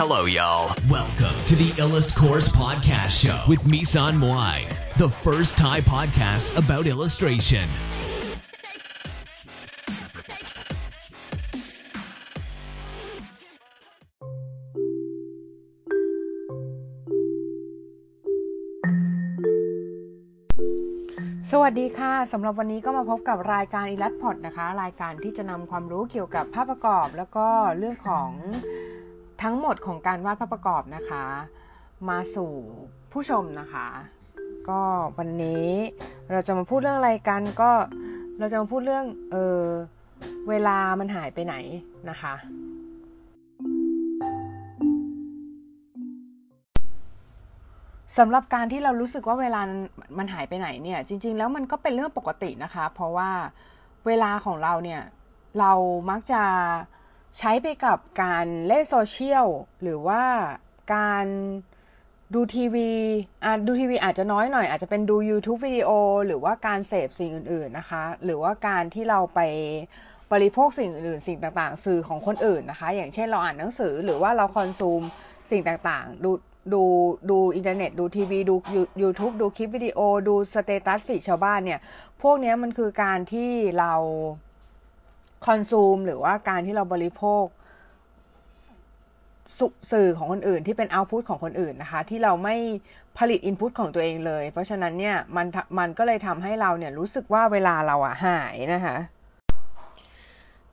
Hello, y'all. Welcome to the Illust Course Podcast Show with Misan Moai, the first Thai podcast about illustration. สวัสดีค่ะสำหรับวันนี้ก็มาพบกับรายการอีลัดพอดนะคะ รายการที่จะนำความรู้เกี่ยวกับภาพประกอบ แล้วก็เรื่องของ ทั้งหมดของการวาดภาพประกอบนะคะ มาสู่ผู้ชมนะคะ ก็วันนี้เราจะมาพูดเรื่องอะไรกันก็เราจะมาพูดเรื่องเออเวลามันหายไปไหนนะคะ สำหรับการที่เรารู้สึกว่าเวลามันหายไปไหนเนี่ย จริง ๆ แล้วมันก็เป็นเรื่องปกตินะคะ เพราะว่าเวลาของเราเนี่ย เรามักจะ ใช้ไปกับการเล่นโซเชียลหรือว่าการดูทีวีดูทีวีอาจจะน้อยหน่อย อาจจะเป็นดู YouTube วิดีโอหรือว่าการเสพสิ่งอื่น ๆนะคะ หรือว่าการที่เราไปบริโภคสิ่งอื่น ๆ สิ่งต่างๆ สื่อของคนอื่นนะคะ อย่างเช่นเราอ่านหนังสือหรือว่าเรา consume สิ่งต่างๆ ดูดูดูอินเทอร์เน็ต ดูทีวี ดูยูทูบดูคลิปวิดีโอ ดู status feed ชาวบ้านเนี่ย พวกนี้มันคือการที่เรา คอนซูม หรือว่าการที่เราบริโภคสื่อของคนอื่นที่เป็นเอาพุตของคนอื่นนะคะ ที่เราไม่ผลิตอินพุตของตัวเองเลย เพราะฉะนั้นเนี่ยมันมันก็เลยทำให้เราเนี่ยรู้สึกว่าเวลาเราอะหายนะคะ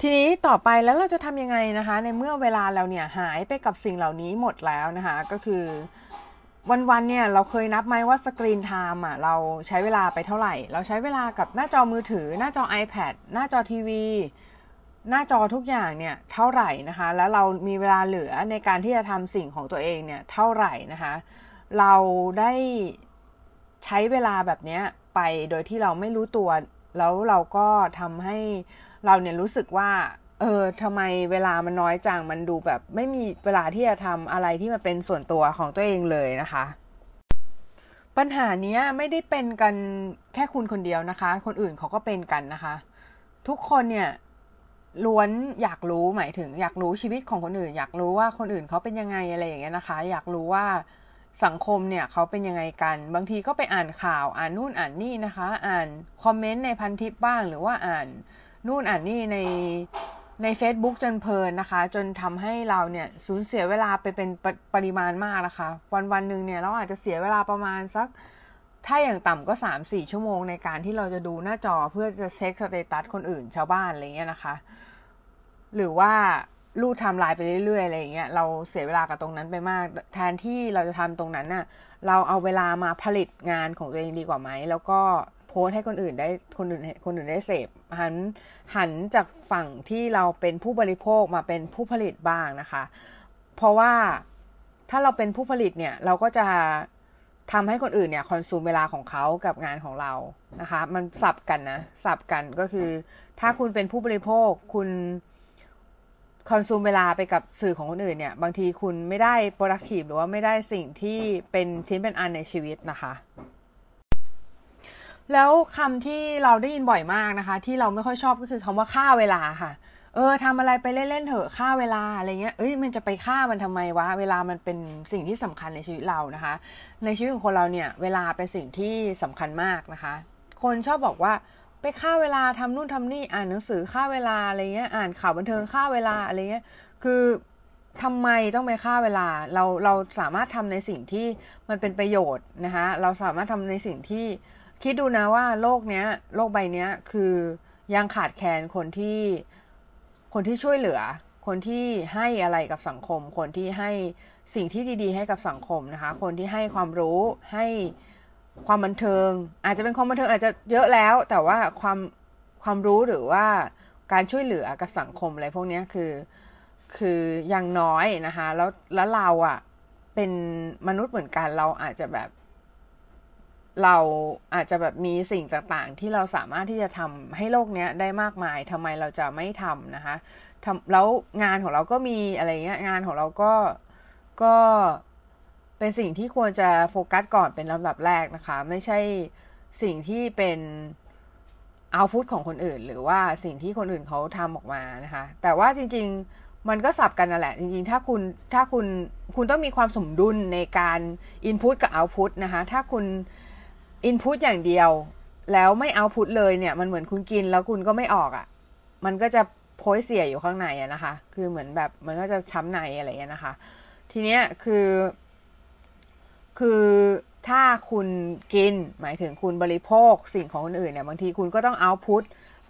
ทีนี้ต่อไปแล้วเราจะทำยังไงนะคะ ในเมื่อเวลาเราเนี่ยหายไปกับสิ่งเหล่านี้หมดแล้วนะคะ ก็คือวันๆเนี่ยเราเคยนับไหมว่าสกรีนไทม์อะเราใช้เวลาไปเท่าไหร่ เราใช้เวลากับหน้าจอมือถือ หน้าจอ iPad หน้าจอทีวี หน้าจอทุกอย่างเนี่ยเท่าไหร่นะคะ แล้วเรามีเวลาเหลือในการที่จะทำสิ่งของตัวเองเนี่ยเท่าไหร่นะคะ เราได้ใช้เวลาแบบนี้ไปโดยที่เราไม่รู้ตัว แล้วเราก็ทำให้เราเนี่ยรู้สึกว่า เออทำไมเวลามันน้อยจัง มันดูแบบไม่มีเวลาที่จะทำอะไรที่มันเป็นส่วนตัวของตัวเองเลยนะคะปัญหานี้ไม่ได้เป็นกันแค่คุณคนเดียวนะคะ คนอื่นเขาก็เป็นกันนะคะ ทุกคนเนี่ย ล้วนอยากรู้หมายถึง อยากรู้ชีวิตของคนอื่น อยากรู้ว่าคนอื่นเขาเป็นยังไงอะไรอย่างเงี้ยนะคะ อยากรู้ว่าสังคมเนี่ยเขาเป็นยังไงกัน บางทีก็ไปอ่านข่าวอ่านนู่นอ่านนี่นะคะ อ่านคอมเมนต์ในพันทิปบ้าง หรือว่าอ่านนู่นอ่านนี่ในใน Facebook จนเพลินนะคะ จนทำให้เราเนี่ยสูญเสียเวลาไปเป็นปปริมาณมากนะคะ วันวันหนึ่งเนี่ยเราอาจจะเสียเวลาประมาณสัก ถ้าอย่างต่ำก็สามสี่ชั่วโมงในการที่เราจะดูหน้าจอเพื่อจะเช็ค status คนอื่นชาวบ้านอะไรเงี้ยนะคะ หรือว่ารูดทำลายไปเรื่อยๆอะไรเงี้ยเราเสียเวลากับตรงนั้นไปมาก แทนที่เราจะทำตรงนั้นน่ะเราเอาเวลามาผลิตงานของตัวเองดีกว่าไหม แล้วก็โพสต์ให้คนอื่นได้คนอื่นคนอื่นได้เสพหันหันจากฝั่งที่เราเป็นผู้บริโภคมาเป็นผู้ผลิตบ้างนะคะ เพราะว่าถ้าเราเป็นผู้ผลิตเนี่ยเราก็จะทำให้คนอื่นเนี่ยคอนซูมเวลาของเขากับงานของเรานะคะ มันสับกันนะสับกันก็คือ ถ้าคุณเป็นผู้บริโภคคุณ คอนซูมเวลาไปกับสื่อของคนอื่นเนี่ย บางทีคุณไม่ได้ productive หรือว่าไม่ได้สิ่งที่เป็นชิ้นเป็นอันในชีวิตนะคะ แล้วคำที่เราได้ยินบ่อยมากนะคะ ที่เราไม่ค่อยชอบก็คือคำว่าฆ่าเวลาค่ะ เออทำอะไรไปเล่นๆเถอะฆ่าเวลาอะไรเงี้ยเอ้ยมันจะไปฆ่ามันทำไมวะเวลามันเป็นสิ่งที่สำคัญในชีวิตเรานะคะ ในชีวิตของคนเราเนี่ย เวลาเป็นสิ่งที่สำคัญมากนะคะ คนชอบบอกว่า ไปฆ่าเวลาทำนู่นทำนี่อ่านหนังสือฆ่าเวลาอะไรเงี้ย อ่านข่าวบันเทิงฆ่าเวลาอะไรเงี้ย คือทำไมต้องไปฆ่าเวลา เราเราสามารถทำในสิ่งที่มันเป็นประโยชน์นะคะเราสามารถทำในสิ่งที่คิดดูนะว่าโลกเนี้ยโลกใบเนี้ยคือยังขาดแคลนคนที่คนที่ช่วยเหลือ คนที่ให้อะไรกับสังคม คนที่ให้สิ่งที่ดี ๆ ให้กับสังคมนะคะ คนที่ให้ความรู้ให้ ความบันเทิง อาจจะเป็นความบันเทิงอาจจะเยอะแล้ว แต่ว่าความความรู้หรือว่าการช่วยเหลือกับสังคมอะไรพวกนี้คือ คือยังน้อยนะคะ แล้วแล้วเราอะ่ะ เป็นมนุษย์เหมือนกันเราอาจจะแบบ เราอาจจะแบบมีสิ่งต่างๆ ที่เราสามารถที่จะทำให้โลกนี้ได้มากมายทำไมเราจะไม่ทำนะคะทำแล้วงานของเราก็มีอะไรเงี้ยงานของเราก็ก็ เป็นสิ่งที่ควรจะโฟกัสก่อนเป็นลำดับแรกนะคะ ไม่ใช่สิ่งที่เป็นเอาพุทของคนอื่น หรือว่าสิ่งที่คนอื่นเขาทำออกมานะคะ แต่ว่าจริงมันก็สับกันนั่นแหละ จริง ๆ ถ้าคุณถ้าคุณคุณต้องมีความสมดุลในการอินพุตกับเอาพุตนะคะ ถ้าคุณอินพุตอย่างเดียว แล้วไม่เอาพุตเลยเนี่ย มันเหมือนคุณกินแล้วคุณก็ไม่ออกอะ่ะ มันก็จะโพยเสียอยู่ข้างในอะนะคะ คือเหมือนแบบมันก็จะช้ำในอะไรเงี้ยนะคะ ทีเนี้ยคือ คือถ้าคุณกินหมายถึงคุณบริโภคสิ่งของคนอื่นเนี่ยบางทีคุณก็ต้องเอาพุต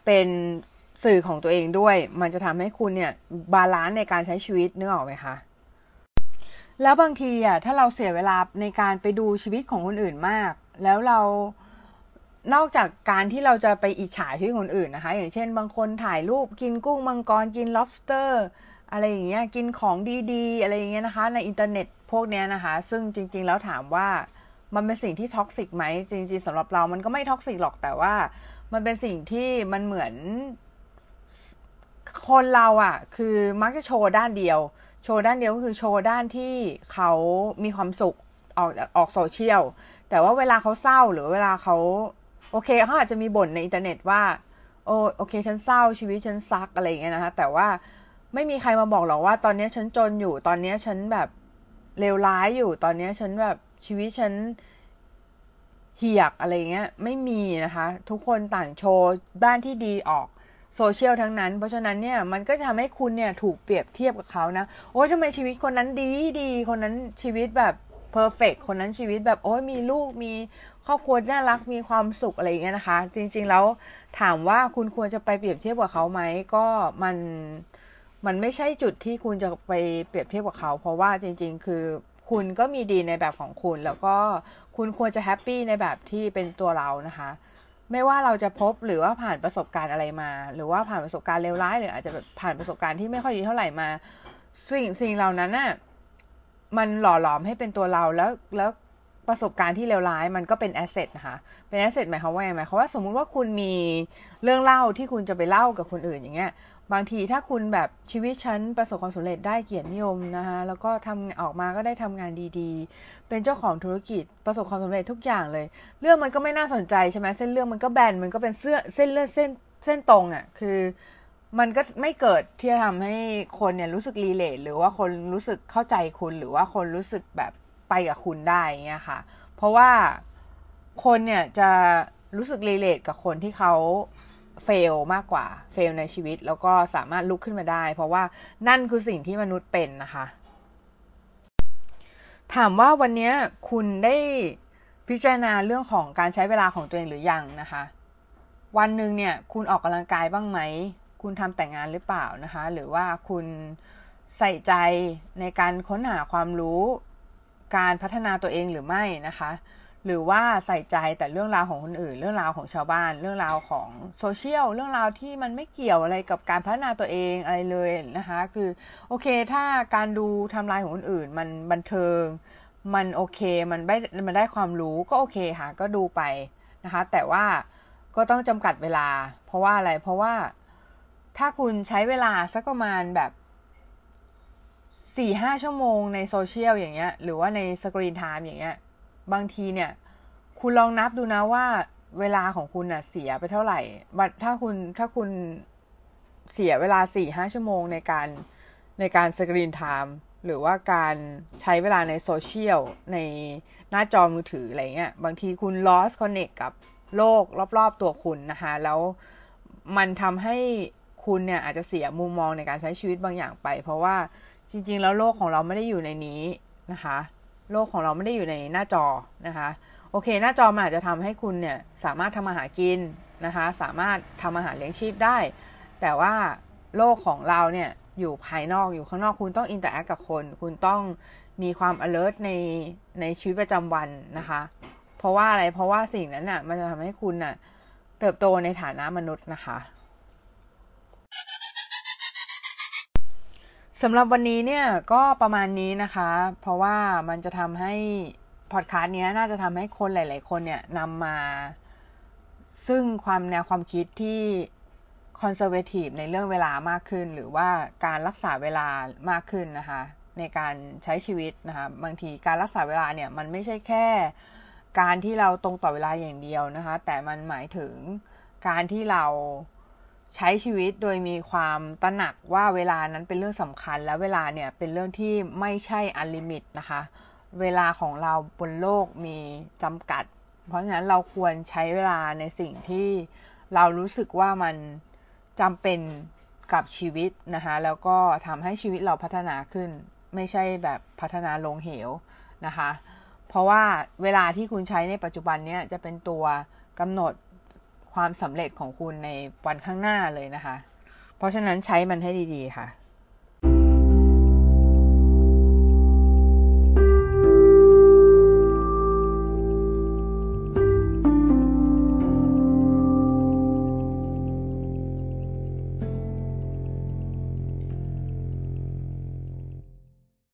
เป็นสื่อของตัวเองด้วย มันจะทำให้คุณเนี่ยbalance ในการใช้ชีวิตนึกออกไหมคะแล้วบางทีอะถ้าเราเสียเวลาในการไปดูชีวิตของคนอื่นมาก แล้วเรานอกจากการที่เราจะไปอิจฉาชีวิตคนอื่นนะคะ อย่างเช่น บางคนถ่ายรูปกินกุ้งมังกรกิน lobster อะไรอย่างเงี้ยกินของดีๆ อะไรอย่างเงี้ยนะคะ ในอินเทอร์เน็ตพวกเนี้ยนะคะ ซึ่งจริง ๆ แล้วถามว่ามันเป็นสิ่งที่ toxic ไหมจริงๆสำหรับเรามันก็ไม่ toxic หรอกแต่ว่า มันเป็นสิ่งที่มันเหมือน คนเราอะ่ะ คือมักจะโชว์ด้านเดียว โชว์ด้านเดียวก็คือโชว์ด้านที่เขามีความสุขออกออกโซเชียลแต่ว่าเวลาเขาเศร้าหรือเวลาเขาโอเคเขาอาจจะมีบ่นในอินเทอร์เน็ตว่าโอโอเคฉันเศร้าชีวิตฉันซักอะไรอย่างเงี้ยนะคะแต่ว่า ไม่มีใครมาบอกหรอกว่า ตอนนี้ฉันจนอยู่ ตอนนี้ฉันแบบเลวร้ายอยู่ ตอนนี้ฉันแบบชีวิตฉันเหียกอะไรเงี้ย ไม่มีนะคะ ทุกคนต่างโชว์ด้านที่ดีออกโซเชียลทั้งนั้น เพราะฉะนั้นเนี่ยมันก็จะทำให้คุณเนี่ยถูกเปรียบเทียบกับเขานะ โอ้ยทำไมชีวิตคนนั้นดีดี คนนั้นชีวิตแบบ perfect คนนั้นชีวิตแบบโอ้ยมีลูกมีครอบครัวน่ารักมีความสุขอะไรอย่างเงี้ยนะคะ จริง ๆ แล้วถามว่าคุณควรจะไปเปรียบเทียบกับเขาไหมก็มัน มันไม่ใช่จุดที่คุณจะไปเปรียบเทียบกับเขา เพราะว่าจริง ๆ คือคุณก็มีดีในแบบของคุณ แล้วก็คุณควรจะ happy ในแบบที่เป็นตัวเรานะคะ ไม่ว่าเราจะพบหรือว่าผ่านประสบการณ์อะไรมา หรือว่าผ่านประสบการณ์เลวร้ายหรืออาจจะผ่านประสบการณ์ที่ไม่ค่อยดีเท่าไหร่มา สิ่งสิ่งเหล่านั้นน่ะมันหล่อหลอมให้เป็นตัวเราแล้วแล้วประสบการณ์ที่เลวร้ายมันก็เป็น asset นะคะ เป็น asset หมายความว่าไงหมายความว่าสมมุติว่าคุณมีเรื่องเล่าที่คุณจะไปเล่ากับคนอื่นอย่างเงี้ย บางทีถ้าคุณแบบชีวิตฉันประสบความสำเร็จได้เกียรตินิยมนะคะแล้วก็ทำออกมาก็ได้ทำงานดีๆ เป็นเจ้าของธุรกิจประสบความสำเร็จทุกอย่างเลย เรื่องมันก็ไม่น่าสนใจใช่ไหมเส้นเรื่องมันก็แบนมันก็เป็นเสื้อเส้นเลือดเส้นเส้นตรงอะ่ะคือมันก็ไม่เกิดที่จะทำให้คนเนี่ยรู้สึกรีเลทหรือว่าคนรู้สึกเข้าใจคุณหรือว่าคนรู้สึกแบบไปกับคุณได้เงี้ยค่ะ เพราะว่าคนเนี่ยจะรู้สึกรีเลทกับคนที่เขา เฟลมากกว่าเฟลในชีวิต แล้วก็สามารถลุกขึ้นมาได้ เพราะว่านั่นคือสิ่งที่มนุษย์เป็นนะคะ ถามว่าวันนี้คุณได้พิจารณาเรื่องของการใช้เวลาของตัวเองหรือยังนะคะ วันหนึ่งเนี่ยคุณออกกำลังกายบ้างไหม คุณทำแต่งงานหรือเปล่านะคะ หรือว่าคุณใส่ใจในการค้นหาความรู้ การพัฒนาตัวเองหรือไม่นะคะ หรือว่าใส่ใจแต่เรื่องราวของคนอื่น เรื่องราวของชาวบ้าน เรื่องราวของโซเชียลเรื่องราวที่มันไม่เกี่ยวอะไรกับการพัฒนาตัวเองอะไรเลยนะคะ คือโอเคถ้าการดูทำลายของคนอื่น มันบันเทิง มันโอเคมันได้มันได้ความรู้ก็โอเคค่ะก็ดูไปนะคะ แต่ว่าก็ต้องจำกัดเวลา เพราะว่าอะไรเพราะว่าถ้าคุณใช้เวลาสักประมาณแบบสี่ห้าชั่วโมงในโซเชียลอย่างเงี้ย หรือว่าใน screen time อย่างเงี้ย บางทีเนี่ย คุณลองนับดูนะว่า เวลาของคุณน่ะเสียไปเท่าไหร่ถ้าคุณถ้าคุณเสียเวลาสี่ห้าชั่วโมงในการในการ screen time หรือว่าการใช้เวลาในโซเชียลในหน้าจอมือถืออะไรเงี้ย บางทีคุณ lost connect กับโลกรอบๆตัวคุณนะคะ แล้วมันทำให้คุณเนี่ยอาจจะเสียมุมมองในการใช้ชีวิตบางอย่างไป เพราะว่าจริง ๆ แล้วโลกของเราไม่ได้อยู่ในนี้นะคะ โลกของเราไม่ได้อยู่ในหน้าจอนะคะ โอเค หน้าจอมันอาจจะทำให้คุณเนี่ยสามารถทำมาหากินนะคะ สามารถทำมาหาเลี้ยงชีพได้ แต่ว่าโลกของเราเนี่ยอยู่ภายนอกอยู่ข้างนอกคุณต้อง interact กับคน คุณต้องมีความ alert ในในชีวิตประจำวันนะคะ เพราะว่าอะไรเพราะว่าสิ่งนั้นน่ะมันจะทำให้คุณน่ะเติบโตในฐานะมนุษย์นะคะ สำหรับวันนี้เนี่ยก็ประมาณนี้นะคะ เพราะว่ามันจะทำให้พอดคาสต์นี้น่าจะทำให้คนหลาย ๆ คนเนี่ยนำมา ซึ่งความแนวความคิดที่คอนเซอร์เวทีฟในเรื่องเวลามากขึ้น หรือว่าการรักษาเวลามากขึ้นนะคะ ในการใช้ชีวิตนะคะ บางทีการรักษาเวลาเนี่ยมันไม่ใช่แค่ การที่เราตรงต่อเวลาอย่างเดียวนะคะ แต่มันหมายถึงการที่เรา ใช้ชีวิตโดยมีความตระหนักว่าเวลานั้นเป็นเรื่องสำคัญ และเวลาเนี่ยเป็นเรื่องที่ไม่ใช่ unlimit นะคะ เวลาของเราบนโลกมีจำกัด เพราะฉะนั้นเราควรใช้เวลาในสิ่งที่เรารู้สึกว่ามันจำเป็นกับชีวิตนะคะแล้วก็ทำให้ชีวิตเราพัฒนาขึ้น ไม่ใช่แบบพัฒนาลงเหวนะคะ เพราะว่าเวลาที่คุณใช้ในปัจจุบันเนี้ยจะเป็นตัวกำหนด ความสำเร็จของคุณในวันข้างหน้าเลยนะคะ เพราะฉะนั้นใช้มันให้ดีๆค่ะ